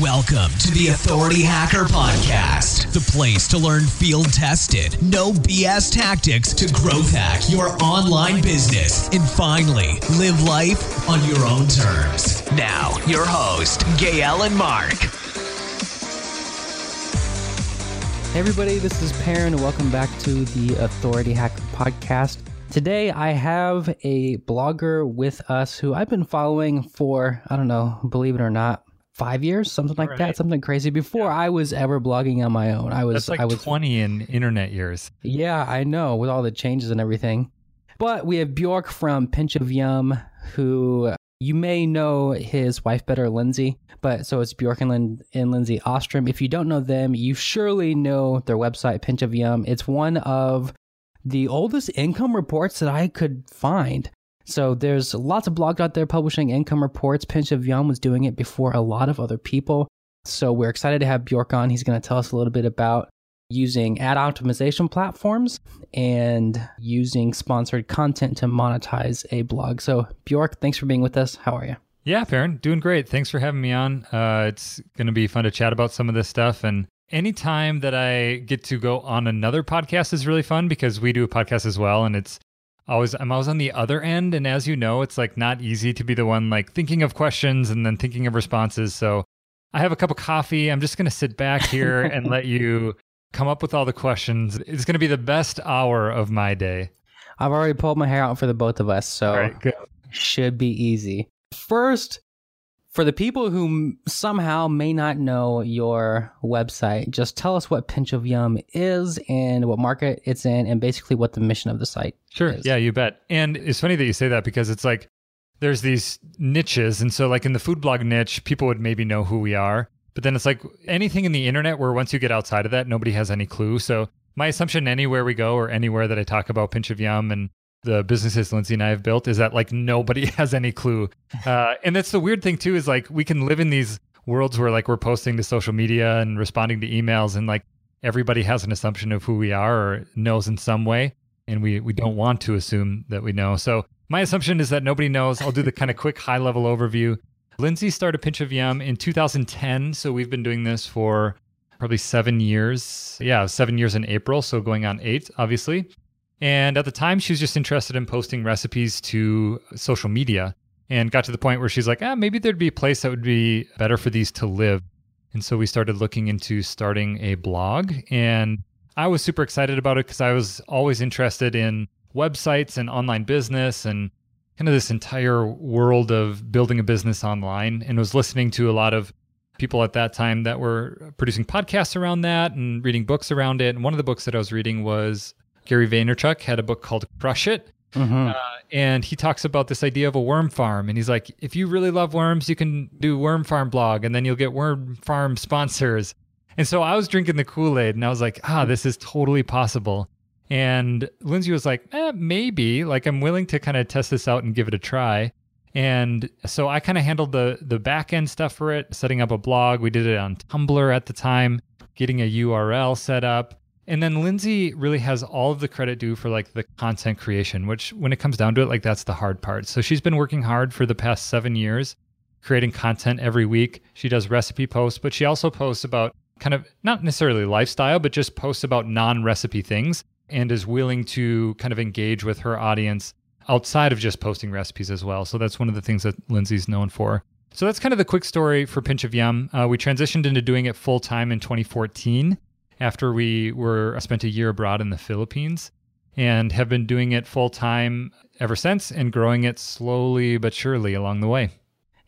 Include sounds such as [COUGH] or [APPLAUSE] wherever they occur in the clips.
Welcome to the Authority Hacker Podcast, the place to learn field tested, no BS tactics to growth hack your online business and finally live life on your own terms. Now, your host, Gael and Mark. Hey everybody, this is Perrin. Welcome back to the Authority Hacker Podcast. Today I have a blogger with us who I've been following for, I don't know, believe it or not, five years, something like Right. that, something crazy. Before I was ever blogging on my own, I was, That's like I was, 20 in internet years. yeah, I know, with all the changes and everything. But we have Bjork from Pinch of Yum, who you may know his wife better, Lindsay. But so it's Bjork and, Lin- and Lindsay Ostrom. If you don't know them, you surely know their website, Pinch of Yum. It's one of the oldest income reports that I could find. So there's lots of blogs out there publishing income reports. Pinch of Yum was doing it before a lot of other people. So we're excited to have Bjork on. He's going to tell us a little bit about using ad optimization platforms and using sponsored content to monetize a blog. So Bjork, thanks for being with us. How are you? Yeah, Perrin, doing great. Thanks for having me on. Uh, it's going to be fun to chat about some of this stuff. And anytime that I get to go on another podcast is really fun because we do a podcast as well. And it's always, I'm always on the other end. And as you know, it's like not easy to be the one like thinking of questions and then thinking of responses. So I have a cup of coffee. I'm just going to sit back here [LAUGHS] and let you come up with all the questions. It's going to be the best hour of my day. I've already pulled my hair out for the both of us, so right, should be easy. First, for the people who somehow may not know your website, just tell us what Pinch of Yum is and what market it's in, and basically what the mission of the site Sure. is. Yeah, you bet. And it's funny that you say that because it's like there's these niches. And so, like in the food blog niche, people would maybe know who we are. But then it's like anything in the internet where once you get outside of that, nobody has any clue. So, my assumption anywhere we go or anywhere that I talk about Pinch of Yum and the businesses Lindsay and I have built is that like nobody [LAUGHS] has any clue. Uh, and that's the weird thing too is like we can live in these worlds where like we're posting to social media and responding to emails and like everybody has an assumption of who we are or knows in some way and we we don't want to assume that we know. So my assumption is that nobody knows. I'll do the kind of quick high level overview. Lindsay started Pinch of Yum in 2010, so we've been doing this for probably 7 years. Yeah, 7 years in April, so going on 8 obviously. And at the time she was just interested in posting recipes to social media and got to the point where she's like, "Ah, maybe there'd be a place that would be better for these to live." And so we started looking into starting a blog and I was super excited about it because I was always interested in websites and online business and kind of this entire world of building a business online and was listening to a lot of people at that time that were producing podcasts around that and reading books around it. And one of the books that I was reading was Gary Vaynerchuk had a book called Crush It. Mhm. Uh, and he talks about this idea of a worm farm. And he's like, if you really love worms, you can do worm farm blog and then you'll get worm farm sponsors. And so I was drinking the Kool Aid and I was like, ah, this is totally possible. And Lindsay was like, eh, maybe. Like, I'm willing to kind of test this out and give it a try. And so I kind of handled the the back end stuff for it, setting up a blog. We did it on Tumblr at the time, getting a URL set up. And then Lindsay really has all of the credit due for like the content creation, which when it comes down to it, like that's the hard part. So she's been working hard for the past seven years, creating content every week. She does recipe posts, but she also posts about kind of not necessarily lifestyle, but just posts about non recipe things and is willing to kind of engage with her audience outside of just posting recipes as well. So that's one of the things that Lindsay's known for. So that's kind of the quick story for Pinch of Yum. Uh, we transitioned into doing it full time in 2014 after we were uh, spent a year abroad in the Philippines and have been doing it full time ever since and growing it slowly but surely along the way.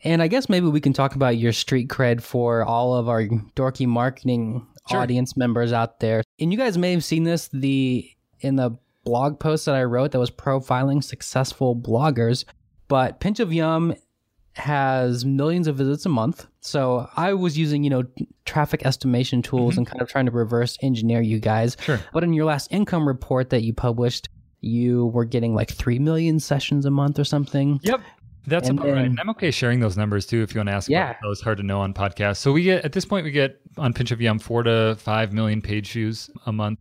And I guess maybe we can talk about your street cred for all of our dorky marketing Sure. audience members out there. And you guys may have seen this the in the blog post that I wrote that was profiling successful bloggers. But Pinch of Yum has millions of visits a month. So I was using, you know, traffic estimation tools mm-hmm. and kind of trying to reverse engineer you guys. Sure. But in your last income report that you published, you were getting like 3 million sessions a month or something. Yep. That's And about right. And I'm okay sharing those numbers too if you want to ask Yeah. about those. Hard to know on podcasts. So we get at this point we get on Pinch of Yum four to five million page views a month.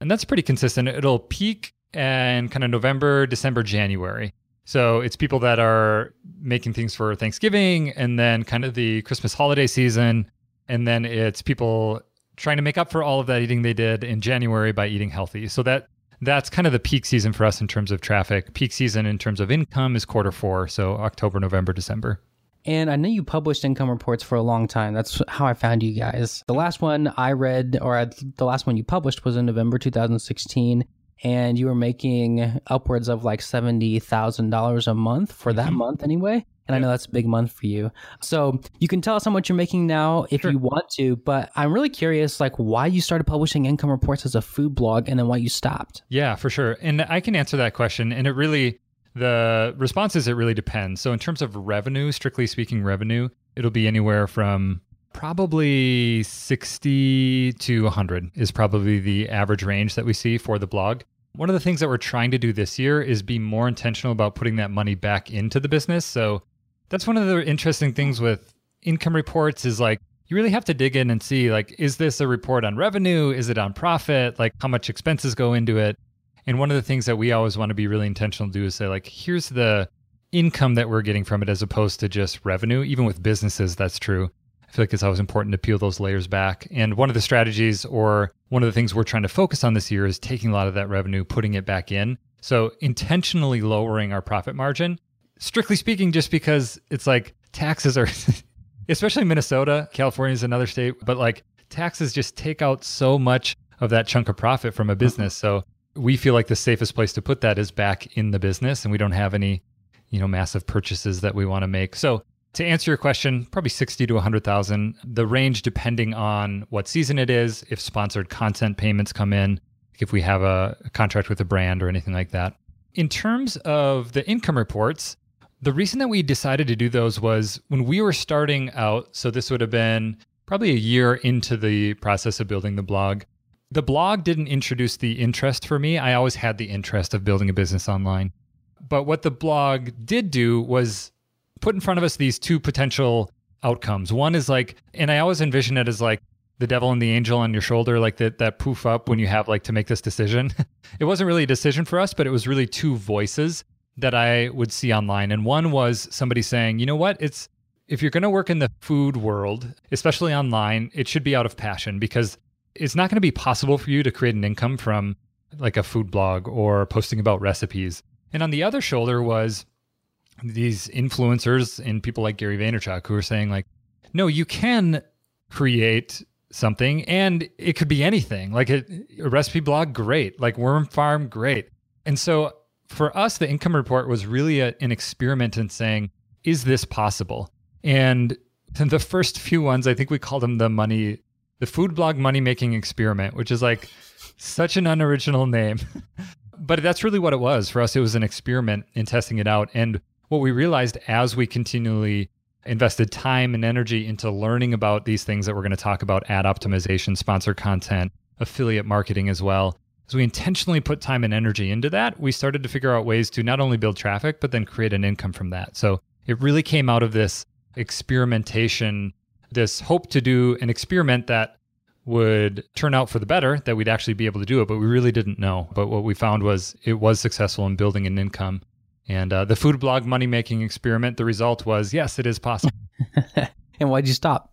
And that's pretty consistent. It'll peak in kind of November, December, January. So it's people that are making things for Thanksgiving and then kind of the Christmas holiday season And then it's people trying to make up for all of that eating they did in January by eating healthy. So that that's kind of the peak season for us in terms of traffic. Peak season in terms of income is quarter four, so October, November, December. And I know you published income reports for a long time. That's how I found you guys. The last one I read, or the last one you published, was in November 2016 and you were making upwards of like $70,000 a month for that mm-hmm. month anyway. And I know that's a big month for you. So you can tell us how much you're making now if sure. you want to, but I'm really curious like why you started publishing income reports as a food blog and then why you stopped. Yeah, for sure. And I can answer that question. And it really, the response is it really depends. So in terms of revenue, strictly speaking, revenue, it'll be anywhere from probably 60 to 100 is probably the average range that we see for the blog. One of the things that we're trying to do this year is be more intentional about putting that money back into the business. So that's one of the interesting things with income reports is like you really have to dig in and see like is this a report on revenue? Is it on profit? Like how much expenses go into it? And one of the things that we always want to be really intentional to do is say like here's the income that we're getting from it as opposed to just revenue. Even with businesses that's true. I feel like it's always important to peel those layers back. And one of the strategies or one of the things we're trying to focus on this year is taking a lot of that revenue, putting it back in. So intentionally lowering our profit margin, strictly speaking, just because it's like taxes are, [LAUGHS] especially Minnesota, California is another state, but like taxes just take out so much of that chunk of profit from a mm-hmm. business. So we feel like the safest place to put that is back in the business and we don't have any, you know, massive purchases that we want to make. So to answer your question, probably 60 to 100,000. The range depending on what season it is, if sponsored content payments come in, if we have a, a contract with a brand or anything like that. In terms of the income reports, the reason that we decided to do those was when we were starting out, so this would have been probably a year into the process of building the blog. The blog didn't introduce the interest for me. I always had the interest of building a business online. But what the blog did do was put in front of us these two potential outcomes. One is like, and I always envision it as like the devil and the angel on your shoulder, like that that poof up when you have like to make this decision. [LAUGHS] it wasn't really a decision for us, but it was really two voices that I would see online. And one was somebody saying, you know what, it's if you're going to work in the food world, especially online, it should be out of passion because it's not going to be possible for you to create an income from like a food blog or posting about recipes. And on the other shoulder was these influencers and people like Gary Vaynerchuk who are saying like, no, you can create something and it could be anything. Like a, a, recipe blog great. Like worm farm great. And so for us the income report was really a, an experiment in saying is this possible? And the first few ones i think we called them the money the food blog money making experiment which is like such an unoriginal name. [LAUGHS] But that's really what it was. For us it was an experiment in testing it out. And what we realized as we continually invested time and energy into learning about these things that we're going to talk about ad optimization, sponsor content, affiliate marketing as well. As we intentionally put time and energy into that, we started to figure out ways to not only build traffic, but then create an income from that. So it really came out of this experimentation, this hope to do an experiment that would turn out for the better, that we'd actually be able to do it, but we really didn't know. But what we found was it was successful in building an income and uh, the food blog money making experiment, the result was yes, it is possible. [LAUGHS] and why'd you stop?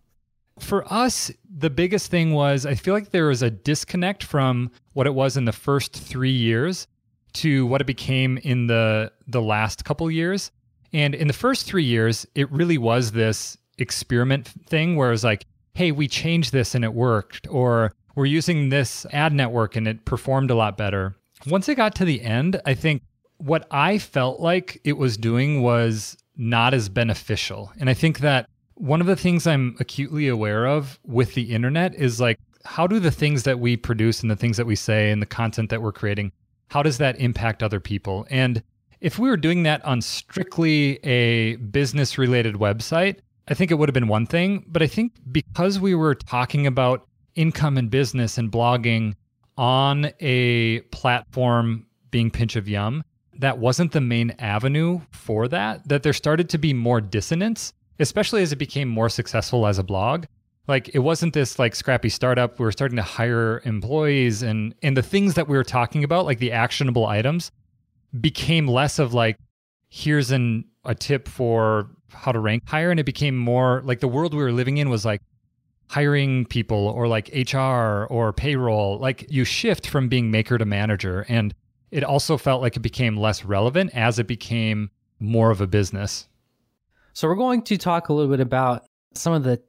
For us, the biggest thing was I feel like there was a disconnect from what it was in the first three years to what it became in the the last couple years. And in the first three years, it really was this experiment thing where it was like, hey, we changed this and it worked, or we're using this ad network and it performed a lot better. Once it got to the end, I think what I felt like it was doing was not as beneficial. And I think that one of the things I'm acutely aware of with the internet is like, how do the things that we produce and the things that we say and the content that we're creating, how does that impact other people? And if we were doing that on strictly a business related website, I think it would have been one thing. But I think because we were talking about income and business and blogging on a platform being Pinch of Yum, that wasn't the main avenue for that, that there started to be more dissonance, especially as it became more successful as a blog. Like it wasn't this like scrappy startup. We were starting to hire employees and and the things that we were talking about, like the actionable items, became less of like, here's an a tip for how to rank higher. And it became more like the world we were living in was like, hiring people or like HR or payroll. Like you shift from being maker to manager. And it also felt like it became less relevant as it became more of a business. So, we're going to talk a little bit about some of the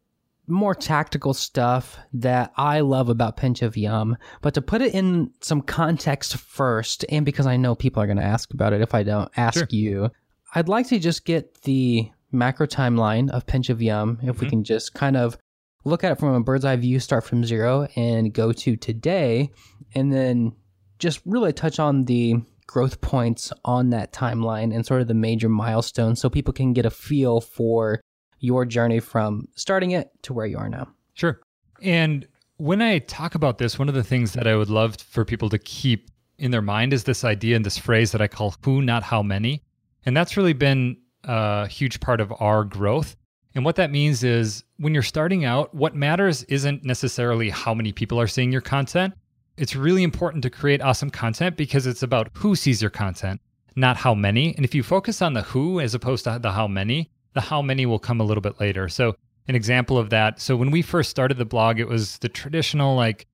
more tactical stuff that I love about Pinch of Yum. But to put it in some context first, and because I know people are going to ask about it if I don't ask sure. you, I'd like to just get the macro timeline of Pinch of Yum. If mm-hmm. we can just kind of look at it from a bird's eye view, start from zero and go to today, and then just really touch on the growth points on that timeline and sort of the major milestones so people can get a feel for your journey from starting it to where you are now. Sure. And when I talk about this, one of the things that I would love for people to keep in their mind is this idea and this phrase that I call who, not how many. And that's really been a huge part of our growth. And what that means is when you're starting out, what matters isn't necessarily how many people are seeing your content. It's really important to create awesome content because it's about who sees your content, not how many. And if you focus on the who as opposed to the how many, the how many will come a little bit later. So, an example of that. So, when we first started the blog, it was the traditional like,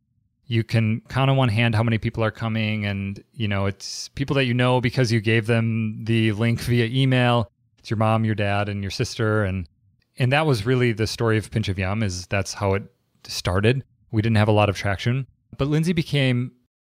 you can count on one hand how many people are coming and you know it's people that you know because you gave them the link via email it's your mom your dad and your sister and and that was really the story of pinch of yum is that's how it started we didn't have a lot of traction but lindsay became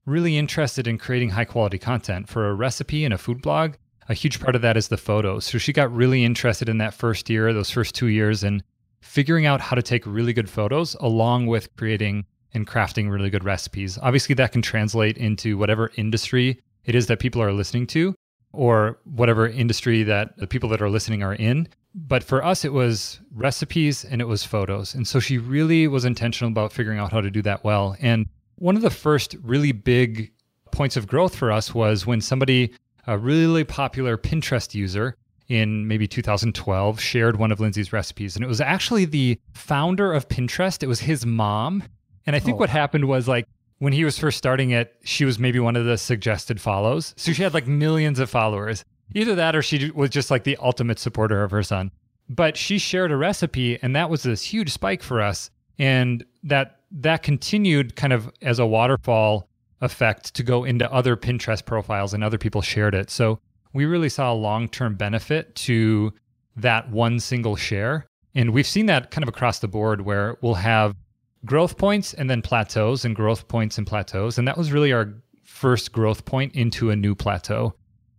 really interested in creating high quality content for a recipe and a food blog a huge part of that is the photos. So she got really interested in that first year, those first two years, and figuring out how to take really good photos along with creating and crafting really good recipes. Obviously, that can translate into whatever industry it is that people are listening to or whatever industry that the people that are listening are in. But for us, it was recipes and it was photos. And so she really was intentional about figuring out how to do that well. And one of the first really big points of growth for us was when somebody a really popular Pinterest user in maybe 2012 shared one of Lindsay's recipes. And it was actually the founder of Pinterest, it was his mom. And I think oh. what happened was like when he was first starting it, she was maybe one of the suggested follows. So she had like millions of followers. Either that or she was just like the ultimate supporter of her son. But she shared a recipe and that was this huge spike for us. And that that continued kind of as a waterfall effect to go into other Pinterest profiles and other people shared it. So we really saw a long term benefit to that one single share. And we've seen that kind of across the board where we'll have growth points and then plateaus and growth points and plateaus. And that was really our first growth point into a new plateau.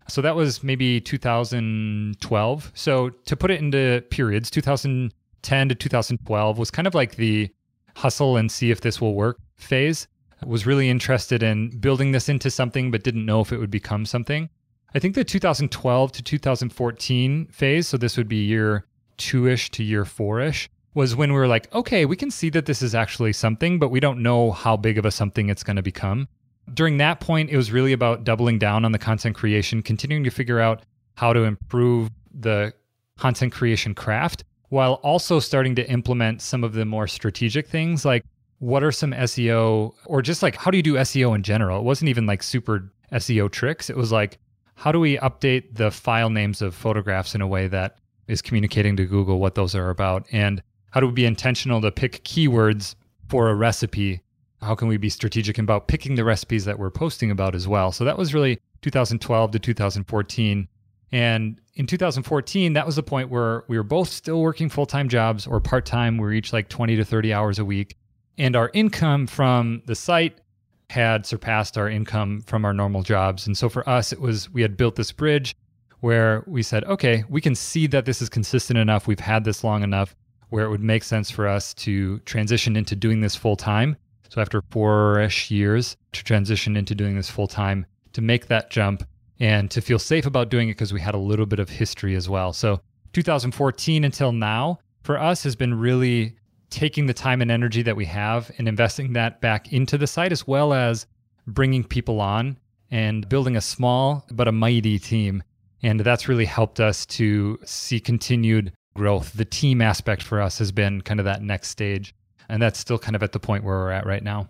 So that was maybe 2012. So to put it into periods, 2010 to 2012 was kind of like the hustle and see if this will work phase was really interested in building this into something, but didn't know if it would become something. I think the 2012 to 2014 phase, so this would be year two ish to year four ish, was when we were like, okay, we can see that this is actually something, but we don't know how big of a something it's going to become. During that point, it was really about doubling down on the content creation, continuing to figure out how to improve the content creation craft while also starting to implement some of the more strategic things like what are some SEO or just like how do you do SEO in general? It wasn't even like super SEO tricks. It was like, how do we update the file names of photographs in a way that is communicating to Google what those are about? And how do we be intentional to pick keywords for a recipe? How can we be strategic about picking the recipes that we're posting about as well? So that was really 2012 to 2014. And in 2014, that was the point where we were both still working full time jobs or part time. We were each like 20 to 30 hours a week. And our income from the site had surpassed our income from our normal jobs. And so for us, it was we had built this bridge where we said, okay, we can see that this is consistent enough. We've had this long enough where it would make sense for us to transition into doing this full time. So after four ish years, to transition into doing this full time, to make that jump and to feel safe about doing it because we had a little bit of history as well. So 2014 until now for us has been really taking the time and energy that we have and investing that back into the site, as well as bringing people on and building a small but a mighty team. And that's really helped us to see continued growth. The team aspect for us has been kind of that next stage. And that's still kind of at the point where we're at right now.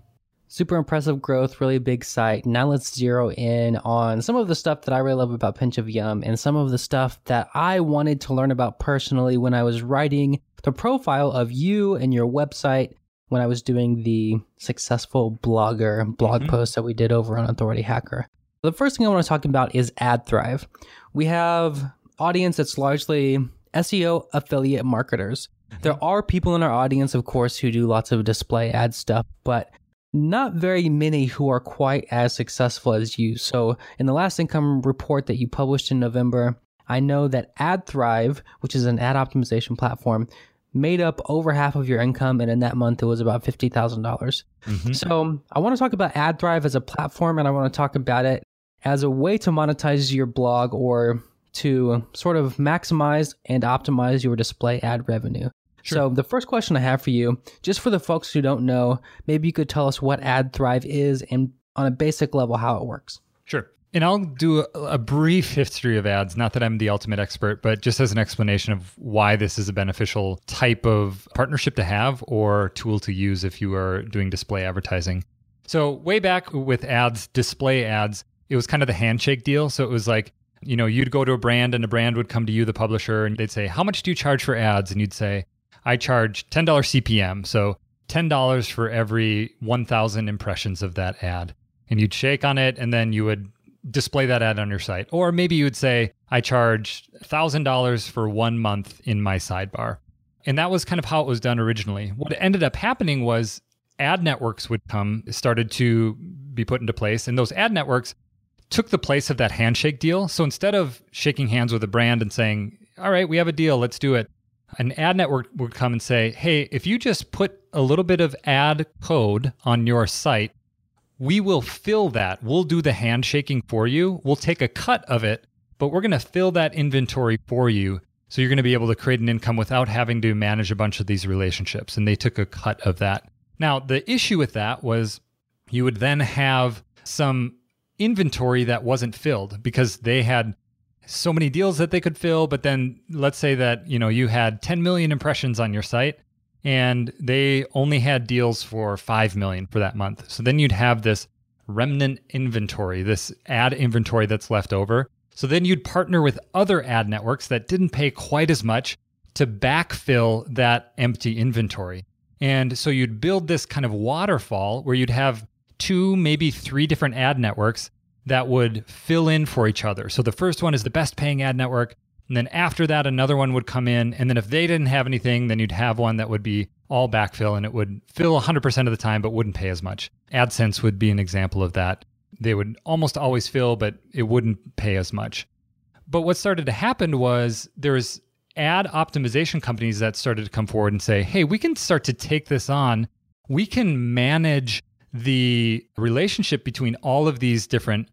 Super impressive growth, really big site. Now let's zero in on some of the stuff that I really love about Pinch of Yum and some of the stuff that I wanted to learn about personally when I was writing the profile of you and your website when I was doing the successful blogger blog Mhm. post that we did over on Authority Hacker. The first thing I want to talk about is AdThrive. We have audience that's largely SEO affiliate marketers. There are people in our audience, of course, who do lots of display ad stuff, but not very many who are quite as successful as you. So, in the last income report that you published in November, I know that AdThrive, which is an ad optimization platform, made up over half of your income, and in that month it was about fifty thousand dollars. Mhm. So, I want to talk about AdThrive as a platform, and I want to talk about it as a way to monetize your blog or to sort of maximize and optimize your display ad revenue. So, the first question I have for you, just for the folks who don't know, maybe you could tell us what AdThrive is and on a basic level how it works. Sure. And I'll do a, a brief history of ads, not that I'm the ultimate expert, but just as an explanation of why this is a beneficial type of partnership to have or tool to use if you are doing display advertising. So, way back with ads, display ads, it was kind of the handshake deal. So, it was like, you know, you'd go to a brand and a brand would come to you, the publisher, and they'd say, How much do you charge for ads? And you'd say, I charge $10 CPM. So, $10 for every 1,000 impressions of that ad. And you'd shake on it and then you would display that ad on your site. Or maybe you would say, I charge $1,000 for one month in my sidebar. And that was kind of how it was done originally. What ended up happening was ad networks would come, started to be put into place. And those ad networks took the place of that handshake deal. So instead of shaking hands with a brand and saying, All right, we have a deal, let's do it, an ad network would come and say, Hey, if you just put a little bit of ad code on your site, we will fill that. We'll do the handshaking for you. We'll take a cut of it, but we're going to fill that inventory for you. So you're going to be able to create an income without having to manage a bunch of these relationships. And they took a cut of that. Now, the issue with that was you would then have some inventory that wasn't filled because they had so many deals that they could fill but then let's say that you know you had 10 million impressions on your site and they only had deals for 5 million for that month. So then you'd have this remnant inventory this ad inventory that's left over. So then you'd partner with other ad networks that didn't pay quite as much to backfill that empty inventory. And so you'd build this kind of waterfall where you'd have two, maybe three different ad networks that would fill in for each other. So the first one is the best paying ad network. And then after that, another one would come in. And then if they didn't have anything, then you'd have one that would be all backfill and it would fill 100% of the time, but wouldn't pay as much. AdSense would be an example of that. They would almost always fill, but it wouldn't pay as much. But what started to happen was there was ad optimization companies that started to come forward and say, hey, we can start to take this on. We can manage the relationship between all of these different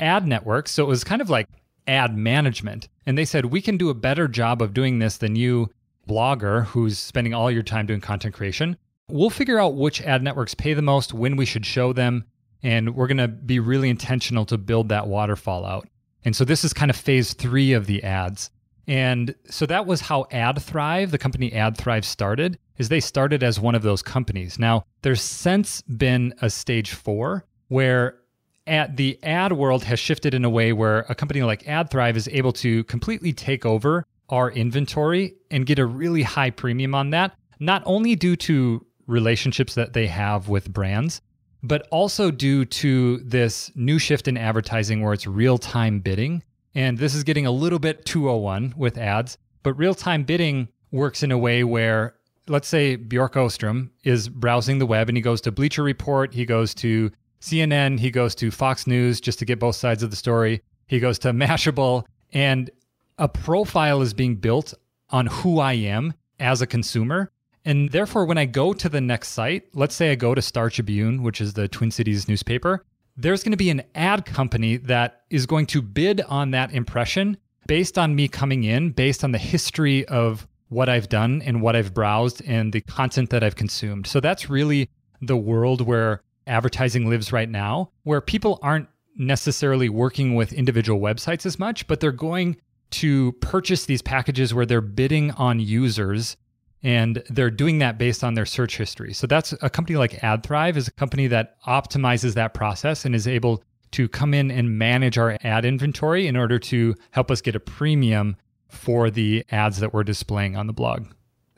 ad networks. So it was kind of like ad management. And they said, we can do a better job of doing this than you, blogger, who's spending all your time doing content creation. We'll figure out which ad networks pay the most, when we should show them. And we're going to be really intentional to build that waterfall out. And so this is kind of phase three of the ads. And so that was how AdThrive, the company AdThrive started, is they started as one of those companies. Now, there's since been a stage four where at the ad world has shifted in a way where a company like AdThrive is able to completely take over our inventory and get a really high premium on that, not only due to relationships that they have with brands, but also due to this new shift in advertising where it's real time bidding. And this is getting a little bit 201 with ads, but real time bidding works in a way where, let's say, Bjork Ostrom is browsing the web and he goes to Bleacher Report, he goes to CNN, he goes to Fox News just to get both sides of the story, he goes to [LAUGHS] Mashable, and a profile is being built on who I am as a consumer. And therefore, when I go to the next site, let's say I go to Star Tribune, which is the Twin Cities newspaper, there's going to be an ad company that is going to bid on that impression based on me coming in, based on the history of what I've done and what I've browsed and the content that I've consumed. So that's really the world where advertising lives right now, where people aren't necessarily working with individual websites as much, but they're going to purchase these packages where they're bidding on users and they're doing that based on their search history. So that's a company like AdThrive is a company that optimizes that process and is able to come in and manage our ad inventory in order to help us get a premium for the ads that we're displaying on the blog.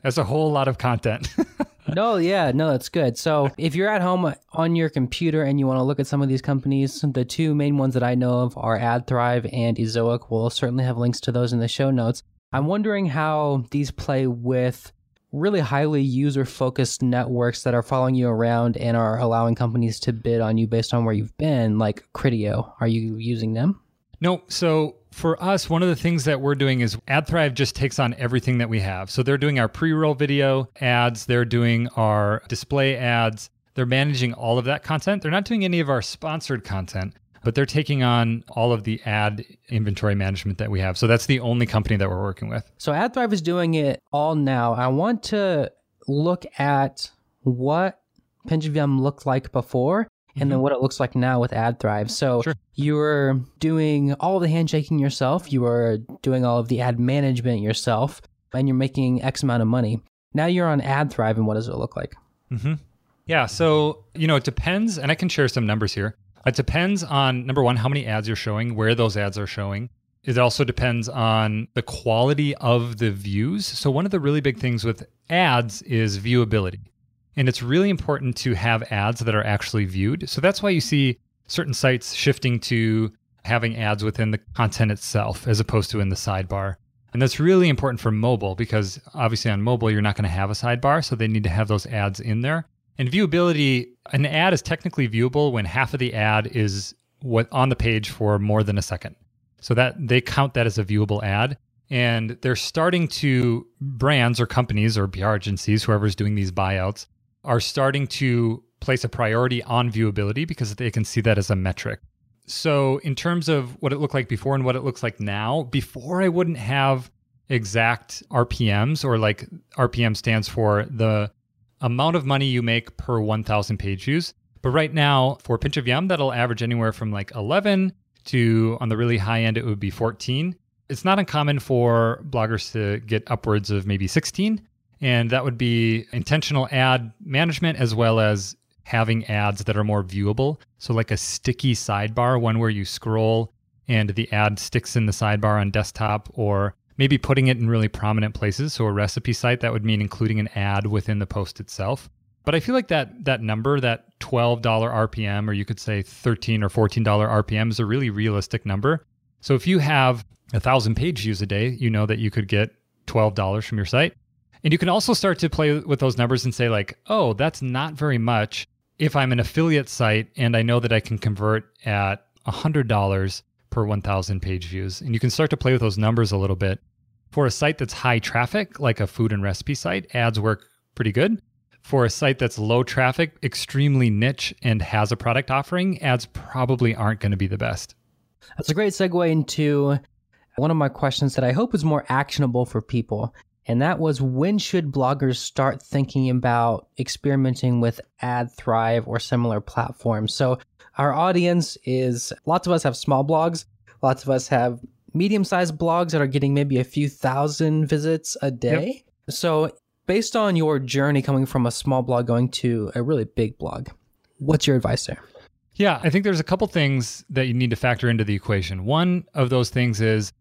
That's a whole lot of content. [LAUGHS] no, yeah, no, that's good. So if you're at home on your computer and you want to look at some of these companies, the two main ones that I know of are AdThrive and Ezoic. We'll certainly have links to those in the show notes. I'm wondering how these play with really highly user focused networks that are following you around and are allowing companies to bid on you based on where you've been, like Criteo. Are you using them? No. So for us, one of the things that we're doing is AdThrive just takes on everything that we have. So they're doing our pre roll video ads, they're doing our display ads, they're managing all of that content. They're not doing any of our sponsored content, but they're taking on all of the ad inventory management that we have. So that's the only company that we're working with. So AdThrive is doing it all now. I want to look at what Pinch of looked like before and then Mm-hmm. what it looks like now with AdThrive. So Sure. you were doing all of the handshaking yourself, you were doing all of the ad management yourself, and you're making X amount of money. Now you're on AdThrive, and what does it look like? Mm-hmm. Yeah. So, you know, it depends, and I can share some numbers here. It depends on number one, how many ads you're showing, where those ads are showing. It also depends on the quality of the views. So, one of the really big things with ads is viewability. And it's really important to have ads that are actually viewed. So, that's why you see certain sites shifting to having ads within the content itself as opposed to in the sidebar. And that's really important for mobile because obviously on mobile, you're not going to have a sidebar. So, they need to have those ads in there. And viewability, an ad is technically viewable when half of the ad is what on the page for more than a second. So that they count that as a viewable ad. And they're starting to brands or companies or PR agencies, whoever's doing these buyouts, are starting to place a priority on viewability because they can see that as a metric. So in terms of what it looked like before and what it looks like now, before I wouldn't have exact RPMs or like RPM stands for the amount of money you make per 1,000 page views. But right now, for Pinch of Yum, that'll average anywhere from like 11 to on the really high end, it would be 14. It's not uncommon for bloggers to get upwards of maybe 16. And that would be intentional ad management as well as having ads that are more viewable. So, like a sticky sidebar, one where you scroll and the ad sticks in the sidebar on desktop or maybe putting it in really prominent places. So a recipe site that would mean including an ad within the post itself. But I feel like that that number, that $12 RPM, or you could say 13 or $14 RPM is a really realistic number. So if you have a thousand page views a day, you know that you could get $12 from your site. And you can also start to play with those numbers and say, like, oh, that's not very much if I'm an affiliate site and I know that I can convert at $100 per 1,000 page views. And you can start to play with those numbers a little bit. For a site that's high traffic, like a food and recipe site, ads work pretty good. For a site that's low traffic, extremely niche, and has a product offering, ads probably aren't going to be the best. That's a great segue into one of my questions that I hope is more actionable for people. And that was when should bloggers start thinking about experimenting with AdThrive or similar platforms? So, our audience is lots of us have small blogs, lots of us have medium sized blogs that are getting maybe a few thousand visits a day. So, based on your journey coming from a small blog going to a really big blog, what's your advice there? Yeah, I think there's a couple things that you need to factor into the equation. One of those things is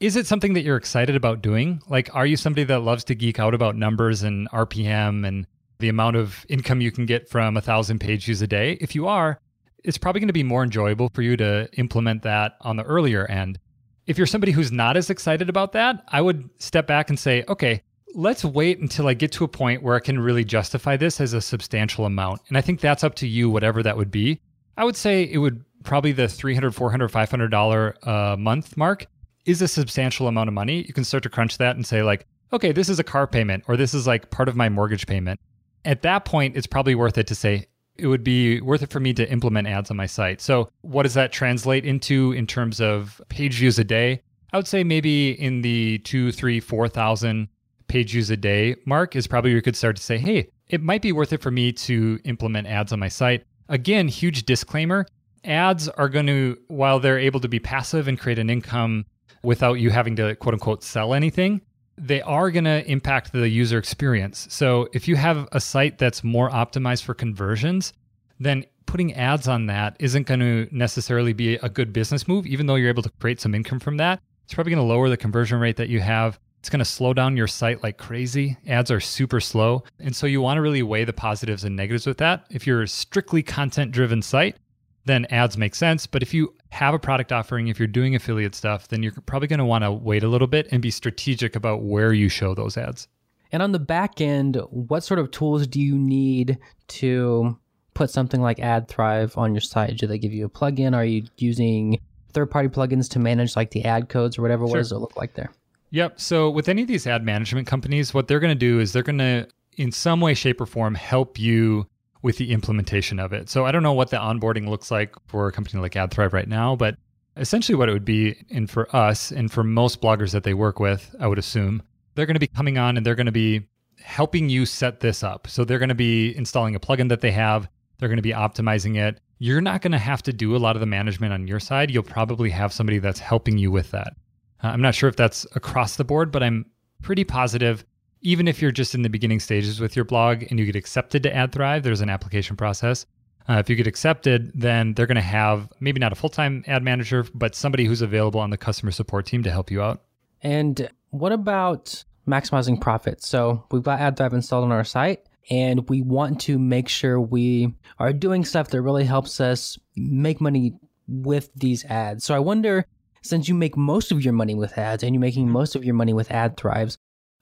is it something that you're excited about doing? Like, are you somebody that loves to geek out about numbers and RPM and the amount of income you can get from a thousand page views a day? If you are, it's probably going to be more enjoyable for you to implement that on the earlier end. If you're somebody who's not as excited about that, I would step back and say, okay, let's wait until I get to a point where I can really justify this as a substantial amount. And I think that's up to you, whatever that would be. I would say it would probably the $300, $400, $500 a uh, month mark is a substantial amount of money. You can start to crunch that and say, like, okay, this is a car payment or this is like part of my mortgage payment. At that point, it's probably worth it to say, it would be worth it for me to implement ads on my site. So, what does that translate into in terms of page views a day? I would say maybe in the two, three, four thousand page views a day mark is probably where you could start to say, hey, it might be worth it for me to implement ads on my site. Again, huge disclaimer ads are going to, while they're able to be passive and create an income without you having to quote unquote sell anything, they are going to impact the user experience. So if you have a site that's more optimized for conversions, then putting ads on that isn't going to necessarily be a good business move, even though you're able to create some income from that. It's probably going to lower the conversion rate that you have. it's going to slow down your site like crazy. Ads are super slow. And so you want to really weigh the positives and negatives with that. If you're a strictly content driven site, then ads make sense. But if you have a product offering, if you're doing affiliate stuff, then you're probably going to want to wait a little bit and be strategic about where you show those ads. And on the back end, what sort of tools do you need to put something like AdThrive on your site? Do they give you a plugin? Are you using third party plugins to manage like the ad codes or whatever? Sure. What does it look like there? Yep. So with any of these ad management companies, what they're going to do is they're going to, in some way, shape, or form, help you with the implementation of it. So I don't know what the onboarding looks like for a company like AdThrive right now, but essentially what it would be, and for us and for most bloggers that they work with, I would assume, they're going to be coming on and they're going to be helping you set this up. So they're going to be installing a plugin that they have, they're going to be optimizing it. You're not going to have to do a lot of the management on your side. You'll probably have somebody that's helping you with that. Uh, I'm not sure if that's across the board, but I'm pretty positive even if you're just in the beginning stages with your blog and you get accepted to AdThrive, there's an application process. Uh, if you get accepted, then they're going to have maybe not a full time ad manager, but somebody who's available on the customer support team to help you out. And what about maximizing profits? So we've got AdThrive installed on our site, and we want to make sure we are doing stuff that really helps us make money with these ads. So I wonder, since you make most of your money with ads and you're making most of your money with ad AdThrives,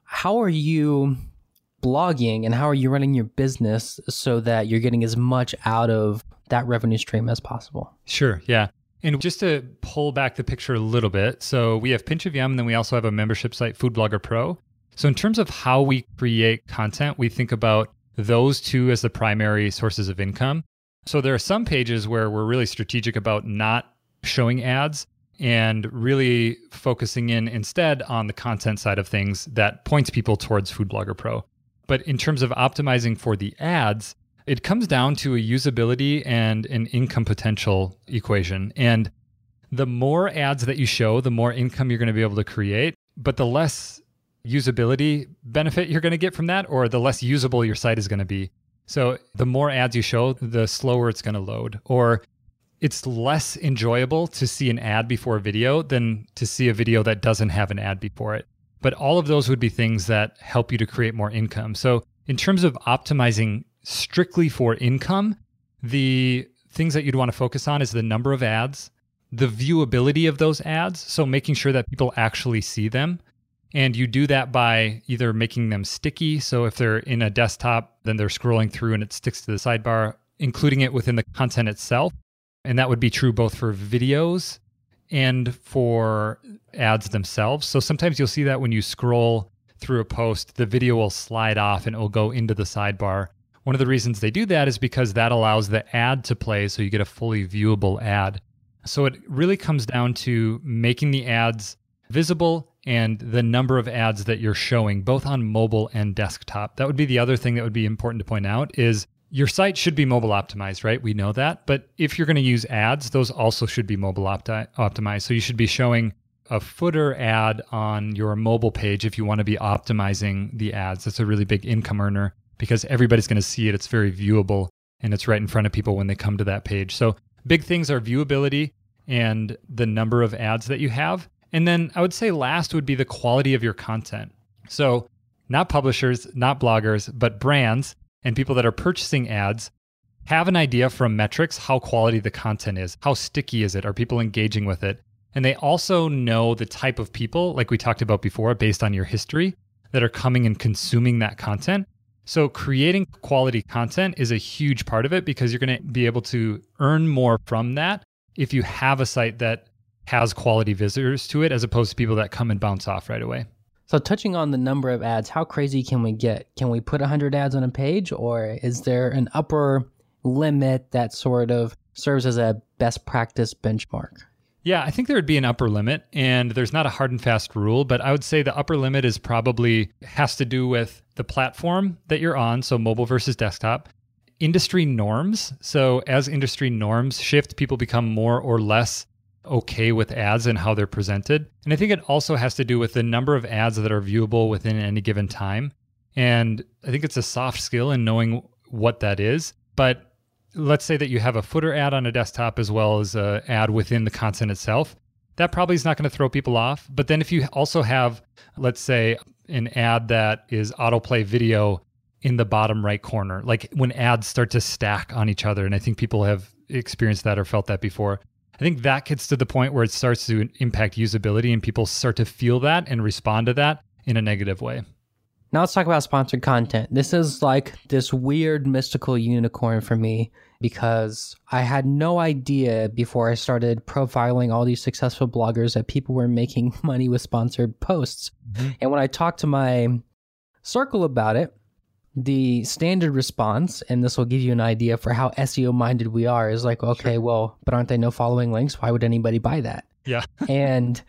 how are you blogging and how are you running your business so that you're getting as much out of that revenue stream as possible? Sure. Yeah. And just to pull back the picture a little bit, so we have Pinch of Yum, and then we also have a membership site, Food Blogger Pro. So, in terms of how we create content, we think about those two as the primary sources of income. So, there are some pages where we're really strategic about not showing ads and really focusing in instead on the content side of things that points people towards Food Blogger Pro. But in terms of optimizing for the ads, it comes down to a usability and an income potential equation. And the more ads that you show, the more income you're going to be able to create, but the less usability benefit you're going to get from that, or the less usable your site is going to be. So the more ads you show, the slower it's going to load. Or it's less enjoyable to see an ad before a video than to see a video that doesn't have an ad before it. But all of those would be things that help you to create more income. So, in terms of optimizing strictly for income, the things that you'd want to focus on is the number of ads, the viewability of those ads. So, making sure that people actually see them. And you do that by either making them sticky. So, if they're in a desktop, then they're scrolling through and it sticks to the sidebar, including it within the content itself and that would be true both for videos and for ads themselves. So sometimes you'll see that when you scroll through a post, the video will slide off and it will go into the sidebar. One of the reasons they do that is because that allows the ad to play so you get a fully viewable ad. So it really comes down to making the ads visible and the number of ads that you're showing both on mobile and desktop. That would be the other thing that would be important to point out is your site should be mobile optimized, right? We know that. But if you're going to use ads, those also should be mobile opti- optimized. So you should be showing a footer ad on your mobile page if you want to be optimizing the ads. That's a really big income earner because everybody's going to see it. It's very viewable and it's right in front of people when they come to that page. So big things are viewability and the number of ads that you have. And then I would say last would be the quality of your content. So not publishers, not bloggers, but brands and people that are purchasing ads have an idea from metrics how quality the content is. How sticky is it? Are people engaging with it? And they also know the type of people, like we talked about before, based on your history, that are coming and consuming that content. So, creating quality content is a huge part of it because you're going to be able to earn more from that if you have a site that has quality visitors to it, as opposed to people that come and bounce off right away. So, touching on the number of ads, how crazy can we get? Can we put 100 ads on a page, or is there an upper limit that sort of serves as a best practice benchmark? Yeah, I think there would be an upper limit, and there's not a hard and fast rule, but I would say the upper limit is probably has to do with the platform that you're on, so mobile versus desktop, industry norms. So, as industry norms shift, people become more or less okay with ads and how they're presented. And I think it also has to do with the number of ads that are viewable within any given time. And I think it's a soft skill in knowing what that is. But let's say that you have a footer ad on a desktop as well as an ad within the content itself. that probably is not going to throw people off. But then if you also have, let's say, an ad that is autoplay video in the bottom right corner, like when ads start to stack on each other, and I think people have experienced that or felt that before. I think that gets to the point where it starts to impact usability and people start to feel that and respond to that in a negative way. Now let's talk about sponsored content. This is like this weird mystical unicorn for me because I had no idea before I started profiling all these successful bloggers that people were making [LAUGHS] money with sponsored posts. Mm-hmm. And when I talked to my circle about it, the standard response, and this will give you an idea for how SEO minded we are, is like, okay, sure. well, but aren't they no following links? Why would anybody buy that? Yeah. [LAUGHS] and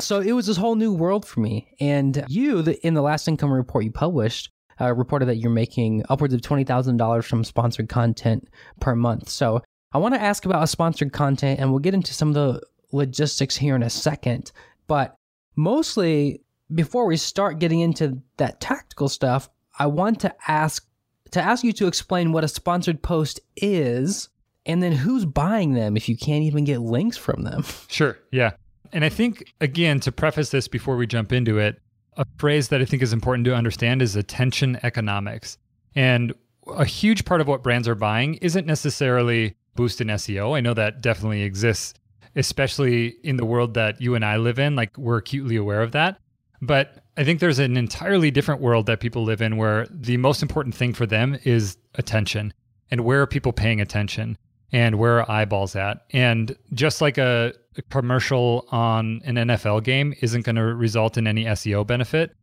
so it was this whole new world for me. And you, the, in the last income report you published, uh, reported that you're making upwards of $20,000 from sponsored content per month. So I want to ask about sponsored content, and we'll get into some of the logistics here in a second. But mostly, before we start getting into that tactical stuff, I want to ask to ask you to explain what a sponsored post is and then who's buying them if you can't even get links from them. [LAUGHS] Sure. Yeah. And I think again to preface this before we jump into it, a phrase that I think is important to understand is attention economics. And a huge part of what brands are buying isn't necessarily boost in SEO. I know that definitely exists, especially in the world that you and I live in. Like we're acutely aware of that. But I think there's an entirely different world that people live in where the most important thing for them is attention and where are people paying attention and where are eyeballs at. And just like a, commercial on an NFL game isn't going to result in any SEO benefit,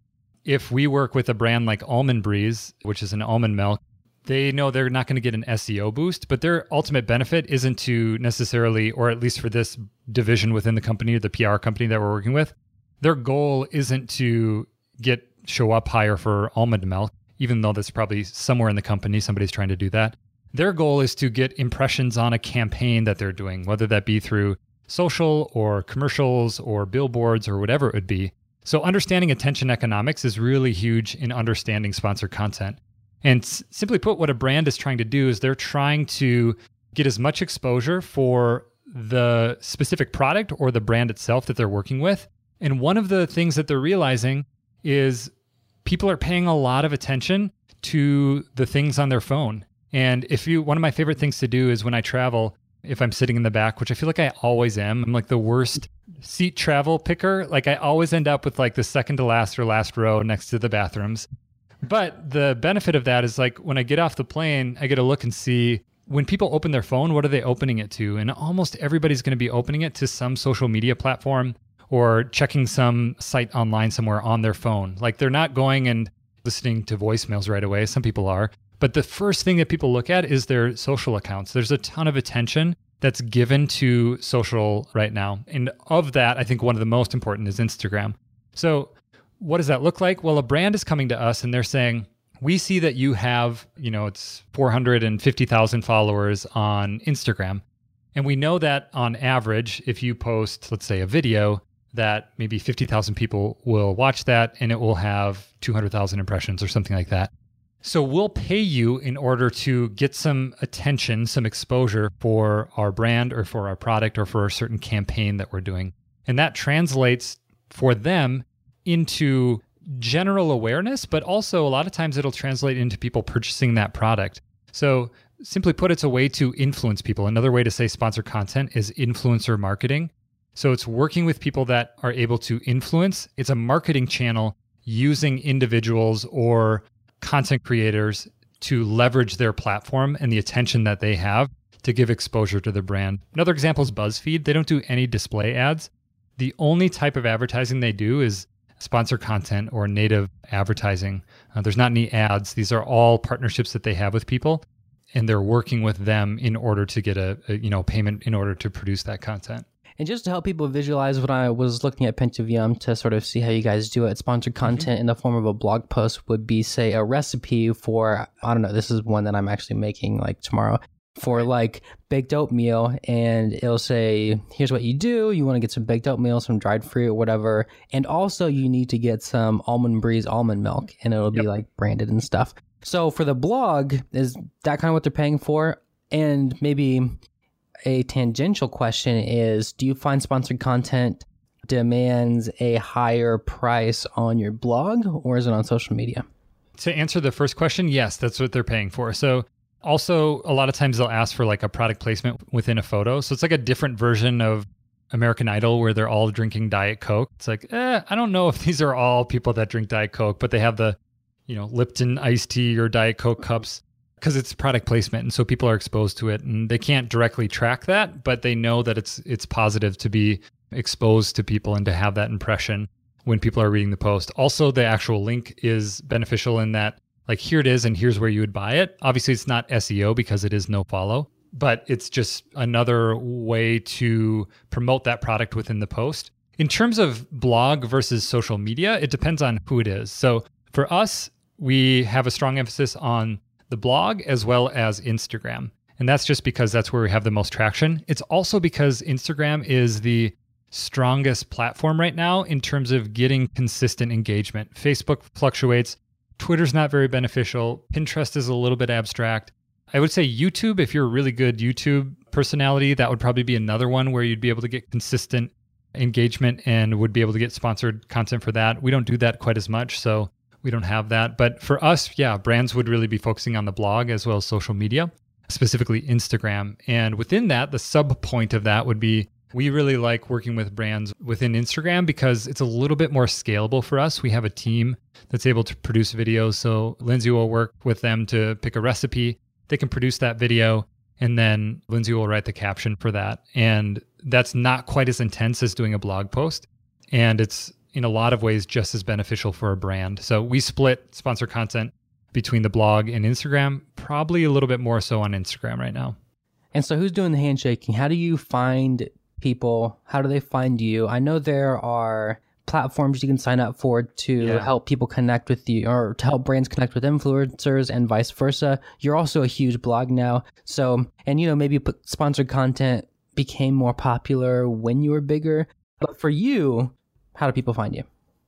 if we work with a brand like Almond Breeze, which is an almond milk, they know they're not going to get an SEO boost, but their ultimate benefit isn't to necessarily, or at least for this division within the company or the PR company that we're working with, their goal isn't to get show up higher for almond milk, even though that's probably somewhere in the company somebody's trying to do that. Their goal is to get impressions on a campaign that they're doing, whether that be through social or commercials or billboards or whatever it would be. So, understanding attention economics is really huge in understanding sponsored content. And s- simply put, what a brand is trying to do is they're trying to get as much exposure for the specific product or the brand itself that they're working with and one of the things that they're realizing is people are paying a lot of attention to the things on their phone. And if you, one of my favorite things to do is when I travel, if I'm sitting in the back, which I feel like I always am, I'm like the worst seat travel picker. Like I always end up with like the second to last or last row next to the bathrooms. But the benefit of that is like when I get off the plane, I get to look and see when people open their phone, what are they opening it to? And almost everybody's going to be opening it to some social media platform or checking some site online somewhere on their phone. Like they're not going and listening to voicemails right away. Some people are. But the first thing that people look at is their social accounts. There's a ton of attention that's given to social right now. And of that, I think one of the most important is Instagram. So, what does that look like? Well, a brand is coming to us and they're saying, we see that you have, you know, it's 450,000 followers on Instagram. And we know that on average, if you post, let's say, a video, that maybe 50,000 people will watch that and it will have 200,000 impressions or something like that. So we'll pay you in order to get some attention, some exposure for our brand or for our product or for a certain campaign that we're doing. And that translates for them into general awareness, but also a lot of times it'll translate into people purchasing that product. So simply put, it's a way to influence people. Another way to say sponsor content is influencer marketing. So it's working with people that are able to influence. It's a marketing channel using individuals or content creators to leverage their platform and the attention that they have to give exposure to the brand. Another example is BuzzFeed. They don't do any display ads. The only type of advertising they do is sponsor content or native advertising. Uh, there's not any ads. These are all partnerships that they have with people and they're working with them in order to get a, a you know payment in order to produce that content. And just to help people visualize what I was looking at of to sort of see how you guys do it, sponsored mm-hmm. content mm-hmm. in the form of a blog post would be, say, a recipe for, I don't know, this is one that I'm actually making like tomorrow for like baked oatmeal. And it'll say, here's what you do. You want to get some baked oatmeal, some dried fruit, whatever. And also, you need to get some almond breeze almond milk, and it'll yep. be like branded and stuff. So for the blog, is that kind of what they're paying for? And maybe a tangential question is do you find sponsored content demands a higher price on your blog or is it on social media? To answer the first question, yes, that's what they're paying for. So also a lot of times they'll ask for like a product placement within a photo. So it's like a different version of American Idol where they're all drinking Diet Coke. It's like, eh, I don't know if [LAUGHS] these are all people that drink Diet Coke, but they have the, you know, Lipton iced tea or Diet Coke cups because it's product placement and so people are exposed to it and they can't directly track that, but they know that it's it's positive to be exposed to people and to have that impression when people are reading the post. Also, the actual link is beneficial in that like here it is and here's where you would buy it. Obviously, it's not SEO because it is no follow, but it's just another way to promote that product within the post. In terms of blog versus social media, it depends on who it is. So for us, we have a strong emphasis on the blog as well as Instagram. And that's just because that's where we have the most traction. It's also because Instagram is the strongest platform right now in terms of getting consistent engagement. Facebook fluctuates, Twitter's not very beneficial, Pinterest is a little bit abstract. I would say YouTube, if you're a really good YouTube personality, that would probably be another one where you'd be able to get consistent engagement and would be able to get sponsored content for that. We don't do that quite as much, so we don't have that. But for us, yeah, brands would really be focusing on the blog as well as social media, specifically Instagram. And within that, the sub point of that would be we really like working with brands within Instagram because it's a little bit more scalable for us. We have a team that's able to produce videos. So Lindsay will work with them to pick a recipe. They can produce that video and then Lindsay will write the caption for that. And that's not quite as intense as doing a blog post. And it's in a lot of ways just as beneficial for a brand. So we split sponsor content between the blog and Instagram, probably a little bit more so on Instagram right now. And so who's doing the handshaking? How do you find people? How do they find you? I know there are platforms you can sign up for to yeah. help people connect with you or to help brands connect with influencers and vice versa. You're also a huge blog now. So, and you know, maybe sponsored content became more popular when you were bigger. But for you, how do people find you?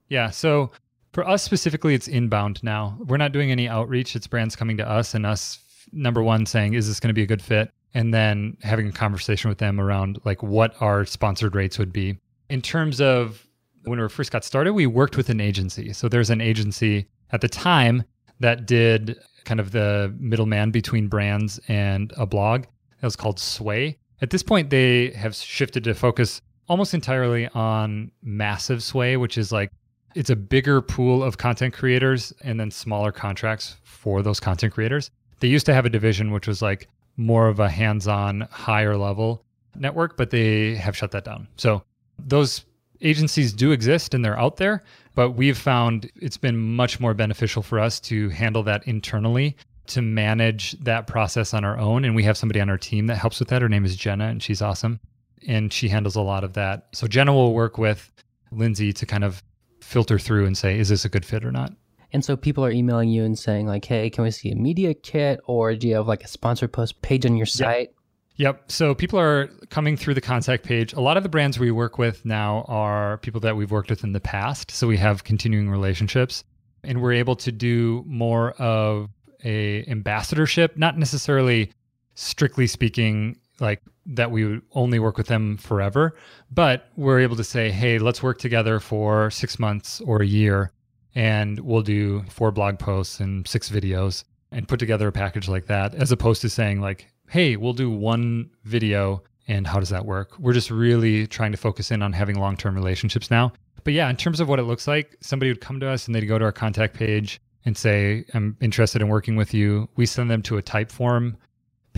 Yeah. So for us specifically, it's inbound now. We're not doing any outreach. It's brands coming to us and us, number one, saying, is this going to be a good fit? And then having a conversation with them around like what our sponsored rates would be. In terms of when we first got started, we worked with an agency. So there's an agency at the time that did kind of the middleman between brands and a blog. That was called Sway. At this point, they have shifted to focus almost entirely on massive sway, which is like it's a bigger pool of content creators and then smaller contracts for those content creators. They used to have a division which was like more of a hands-on higher level network, but they have shut that down. So those agencies do exist and they're out there, but we've found it's been much more beneficial for us to handle that internally to manage that process on our own and we have somebody on our team that helps with that. Her name is Jenna and she's awesome and she handles a lot of that. So Jenna will work with Lindsay to kind of filter through and say, is this a good fit or not? And so people are emailing you and saying like, "Hey, can we see a media kit or do you have like a sponsored post page on your site?" Yep. yep. So people are coming through the contact page. A lot of the brands we work with now are people that we've worked with in the past, so we have continuing relationships and we're able to do more of a ambassadorship, not necessarily strictly speaking like that we would only work with them forever, but we're able to say, hey, let's work together for six months or a year, and we'll do four blog posts and six videos and put together a package like that, as opposed to saying, like, hey, we'll do one video and how does that work? We're just really trying to focus in on having long term relationships now. But yeah, in terms of what it looks like, somebody would come to us and they'd go to our contact page and say, I'm interested in working with you. We send them to a Typeform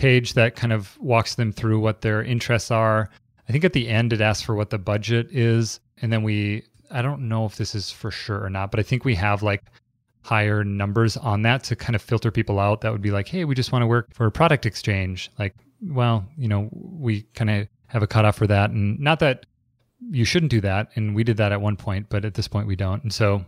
page that kind of walks them through what their interests are. I think at the end it asks for what the budget is. And then we, I don't know if this is for sure or not, but I think we have like higher numbers on that to kind of filter people out that would be like, hey, we just want to work for a product exchange. Like, well, you know, we kind of have a cutoff for that. And not that you shouldn't do that. And we did that at one point, but at this point we don't. And so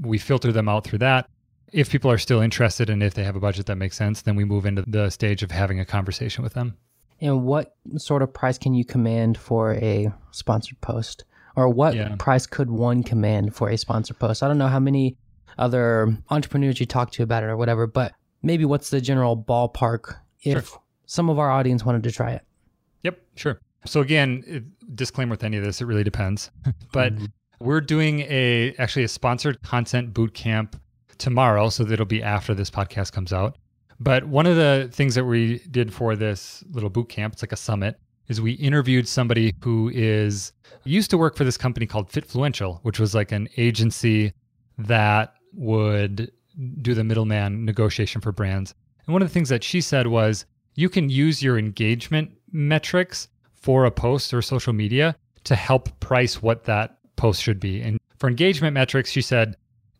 we filter them out through that if people are still interested and if they have a budget that makes sense, then we move into the stage of having a conversation with them. And what sort of price can you command for a sponsored post? Or what yeah. price could one command for a sponsored post? I don't know how many other entrepreneurs you talk to about it or whatever, but maybe what's the general ballpark if sure. some of our audience wanted to try it? Yep, sure. So again, it, disclaimer with any of this, it really depends. [LAUGHS] but mm-hmm. we're doing a actually a sponsored content boot camp tomorrow, so that'll be after this podcast comes out. But one of the things that we did for this little boot camp, it's like a summit, is we interviewed somebody who is used to work for this company called Fitfluential, which was like an agency that would do the middleman negotiation for brands. And one of the things that she said was you can use your engagement metrics for a post or social media to help price what that post should be. And for engagement metrics, she said,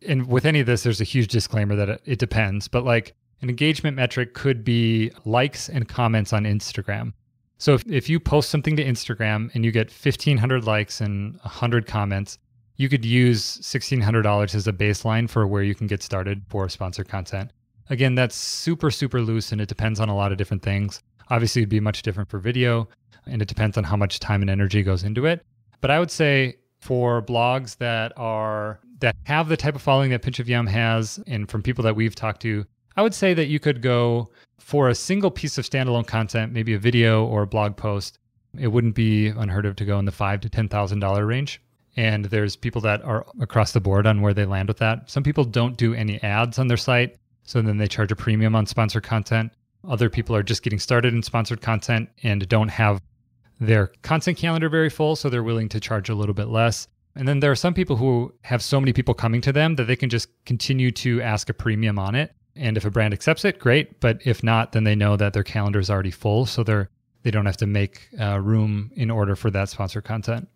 and with any of this, there's a huge disclaimer that it, it depends, but like an engagement metric could be likes and comments on Instagram. So if, if you post something to Instagram and you get 1,500 likes and 100 comments, you could use $1,600 as a baseline for where you can get started for sponsored content. Again, that's super, super loose and it depends on a lot of different things. Obviously, it'd be much different for video and it depends on how much time and energy goes into it. But I would say for blogs that are that have the type of following that Pinch of Yum has, and from people that we've talked to, I would say that you could go for a single piece of standalone content, maybe a video or a blog post. It wouldn't be unheard of to go in the five to ten thousand dollar range. And there's people that are across the board on where they land with that. Some people don't do any ads on their site, so then they charge a premium on sponsored content. Other people are just getting started in sponsored content and don't have their content calendar very full, so they're willing to charge a little bit less. And then there are some people who have so many people coming to them that they can just continue to ask a premium on it. And if a brand accepts it, great. But if not, then they know that their calendar is already full, so they're they don't have to make uh, room in order for that sponsored content.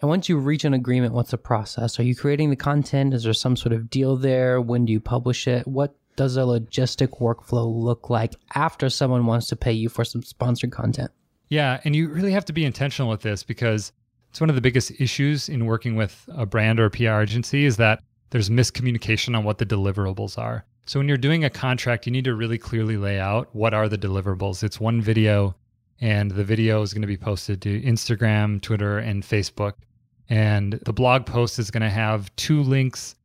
And once you reach an agreement, what's the process? Are you creating the content? Is there some sort of deal there? When do you publish it? What does a logistic workflow look like after someone wants to pay you for some sponsored content? Yeah, and you really have to be intentional with this because it's one of the biggest issues in working with a brand or a PR agency is that there's miscommunication on what the deliverables are. So when you're doing a contract, you need to really clearly lay out what are the deliverables. It's one video and the video is going to be posted to Instagram, Twitter, and Facebook. And the blog post is going to have two links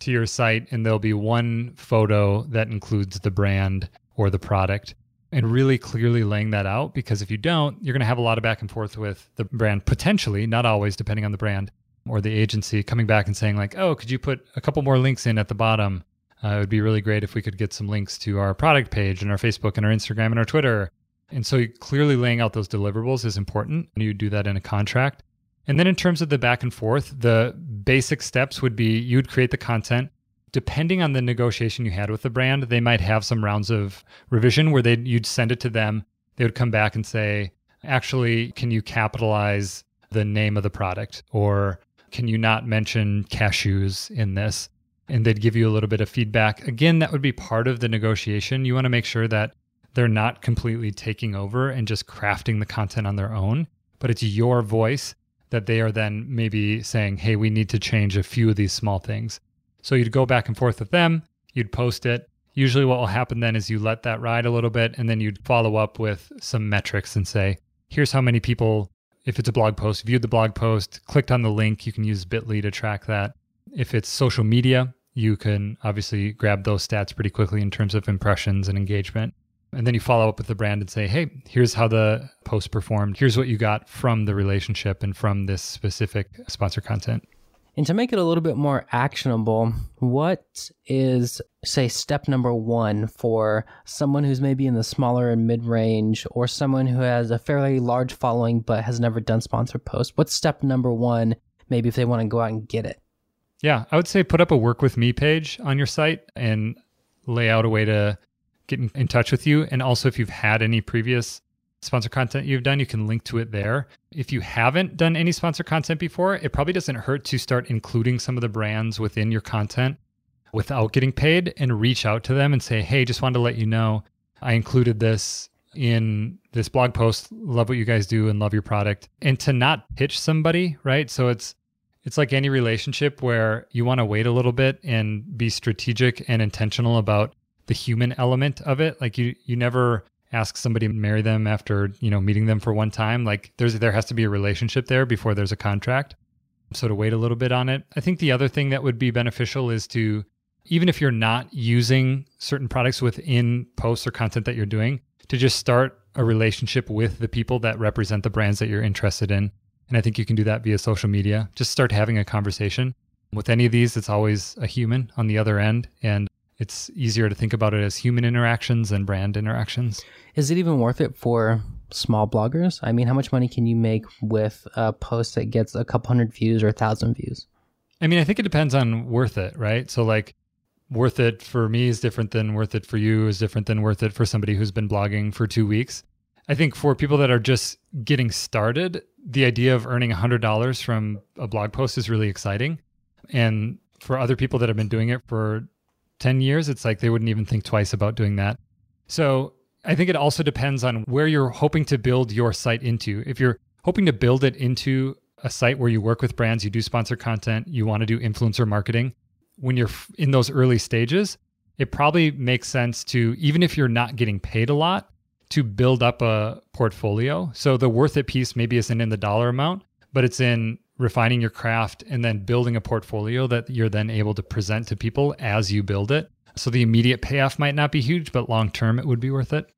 to your site and there'll be one photo that includes the brand or the product and really clearly laying that out because if you don't, you're going to have a lot of back and forth with the brand potentially, not always depending on the brand or the agency coming back and saying like, "Oh, could you put a couple more links in at the bottom?" Uh, it would be really great if we could get some links to our product page and our Facebook and our Instagram and our Twitter. And so clearly laying out those deliverables is important. And you do that in a contract. And then in terms of the back and forth, the basic steps would be you'd create the content, depending on the negotiation you had with the brand, they might have some rounds of revision where they you'd send it to them. They would come back and say, actually, can you capitalize the name of the product? Or can you not mention cashews in this? And they'd give you a little bit of feedback. Again, that would be part of the negotiation. You want to make sure that they're not completely taking over and just crafting the content on their own, but it's your voice that they are then maybe saying, hey, we need to change a few of these small things. So you'd go back and forth with them, you'd post it. Usually, what will happen then is you let that ride a little bit, and then you'd follow up with some metrics and say, here's how many people, if it's a blog post, viewed the blog post, clicked on the link. You can use Bitly to track that. If it's social media, you can obviously grab those stats pretty quickly in terms of impressions and engagement. And then you follow up with the brand and say, hey, here's how the post performed. Here's what you got from the relationship and from this specific sponsor content. And to make it a little bit more actionable, what is, say, step number one for someone who's maybe in the smaller and mid range or someone who has a fairly large following but has never done sponsored posts? What's step number one, maybe if they want to go out and get it? Yeah, I would say put up a work with me page on your site and lay out a way to get in touch with you. And also, if you've had any previous sponsor content you've done, you can link to it there. If you haven't done any sponsor content before, it probably doesn't hurt to start including some of the brands within your content without getting paid and reach out to them and say, hey, just wanted to let you know I included this in this blog post. Love what you guys do and love your product. And to not pitch somebody, right? So it's it's like any relationship where you want to wait a little bit and be strategic and intentional about the human element of it. Like you you never ask somebody to marry them after you know meeting them for one time like there's there has to be a relationship there before there's a contract so to wait a little bit on it i think the other thing that would be beneficial is to even if you're not using certain products within posts or content that you're doing to just start a relationship with the people that represent the brands that you're interested in. And I think you can do that via social media. Just start having a conversation. With any of these, it's always a human on the other end. And it's easier to think about it as human interactions and brand interactions. Is it even worth it for small bloggers? I mean, how much money can you make with a post that gets a couple hundred views or a thousand views? I mean, I think it depends on worth it, right? So, like, worth it for me is different than worth it for you is different than worth it for somebody who's been blogging for two weeks. I think for people that are just getting started, the idea of earning $100 from a blog post is really exciting. And for other people that have been doing it for 10 years, it's like they wouldn't even think twice about doing that. So I think it also depends on where you're hoping to build your site into. If you're hoping to build it into a site where you work with brands, you do sponsor content, you want to do influencer marketing, when you're in those early stages, it probably makes sense to, even if you're not getting paid a lot, to build up a portfolio. So the worth it piece maybe isn't in the dollar amount, but it's in refining your craft and then building a portfolio that you're then able to present to people as you build it. So the immediate payoff might not be huge, but long term it would be worth it.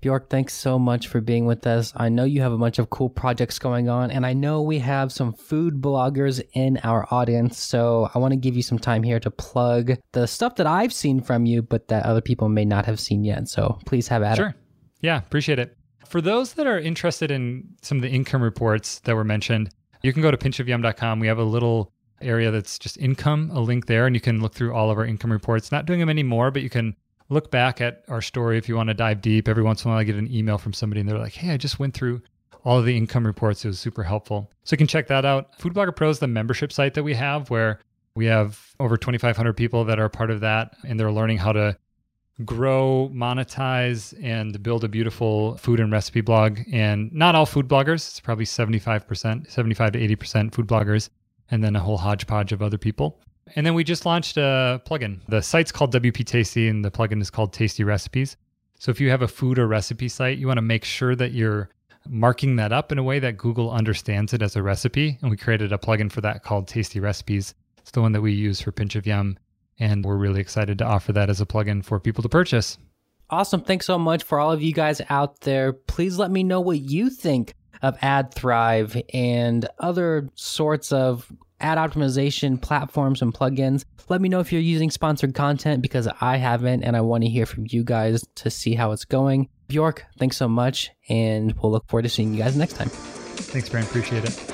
Bjork, thanks so much for being with us. I know you have a bunch of cool projects going on, and I know we have some food bloggers in our audience. So I want to give you some time here to plug the stuff that I've seen from you, but that other people may not have seen yet. So please have at sure. it. Sure. Yeah, appreciate it. For those that are interested in some of the income reports that were mentioned, you can go to pinchofyum.com. We have a little area that's just income, a link there, and you can look through all of our income reports. Not doing them anymore, but you can look back at our story if you want to dive deep. Every once in a while, I get an email from somebody and they're like, hey, I just went through all of the income reports. It was super helpful. So you can check that out. Food Blogger Pro is the membership site that we have where we have over 2,500 people that are part of that and they're learning how to grow, monetize, and build a beautiful food and recipe blog. And not all food bloggers, it's probably 75%, 75 to 80% food bloggers, and then a whole hodgepodge of other people. And then we just launched a plugin. The site's called WP Tasty and the plugin is called Tasty Recipes. So if you have a food or recipe site, you want to make sure that you're marking that up in a way that Google understands it as a recipe. And we created a plugin for that called Tasty Recipes. It's the one that we use for Pinch of Yum. And we're really excited to offer that as a plugin for people to purchase. Awesome. Thanks so much for all of you guys out there. Please let me know what you think of AdThrive and other sorts of ad optimization platforms and plugins. Let me know if you're using sponsored content because I haven't and I want to hear from you guys to see how it's going. Bjork, thanks so much, and we'll look forward to seeing you guys next time. Thanks, Brent. Appreciate it.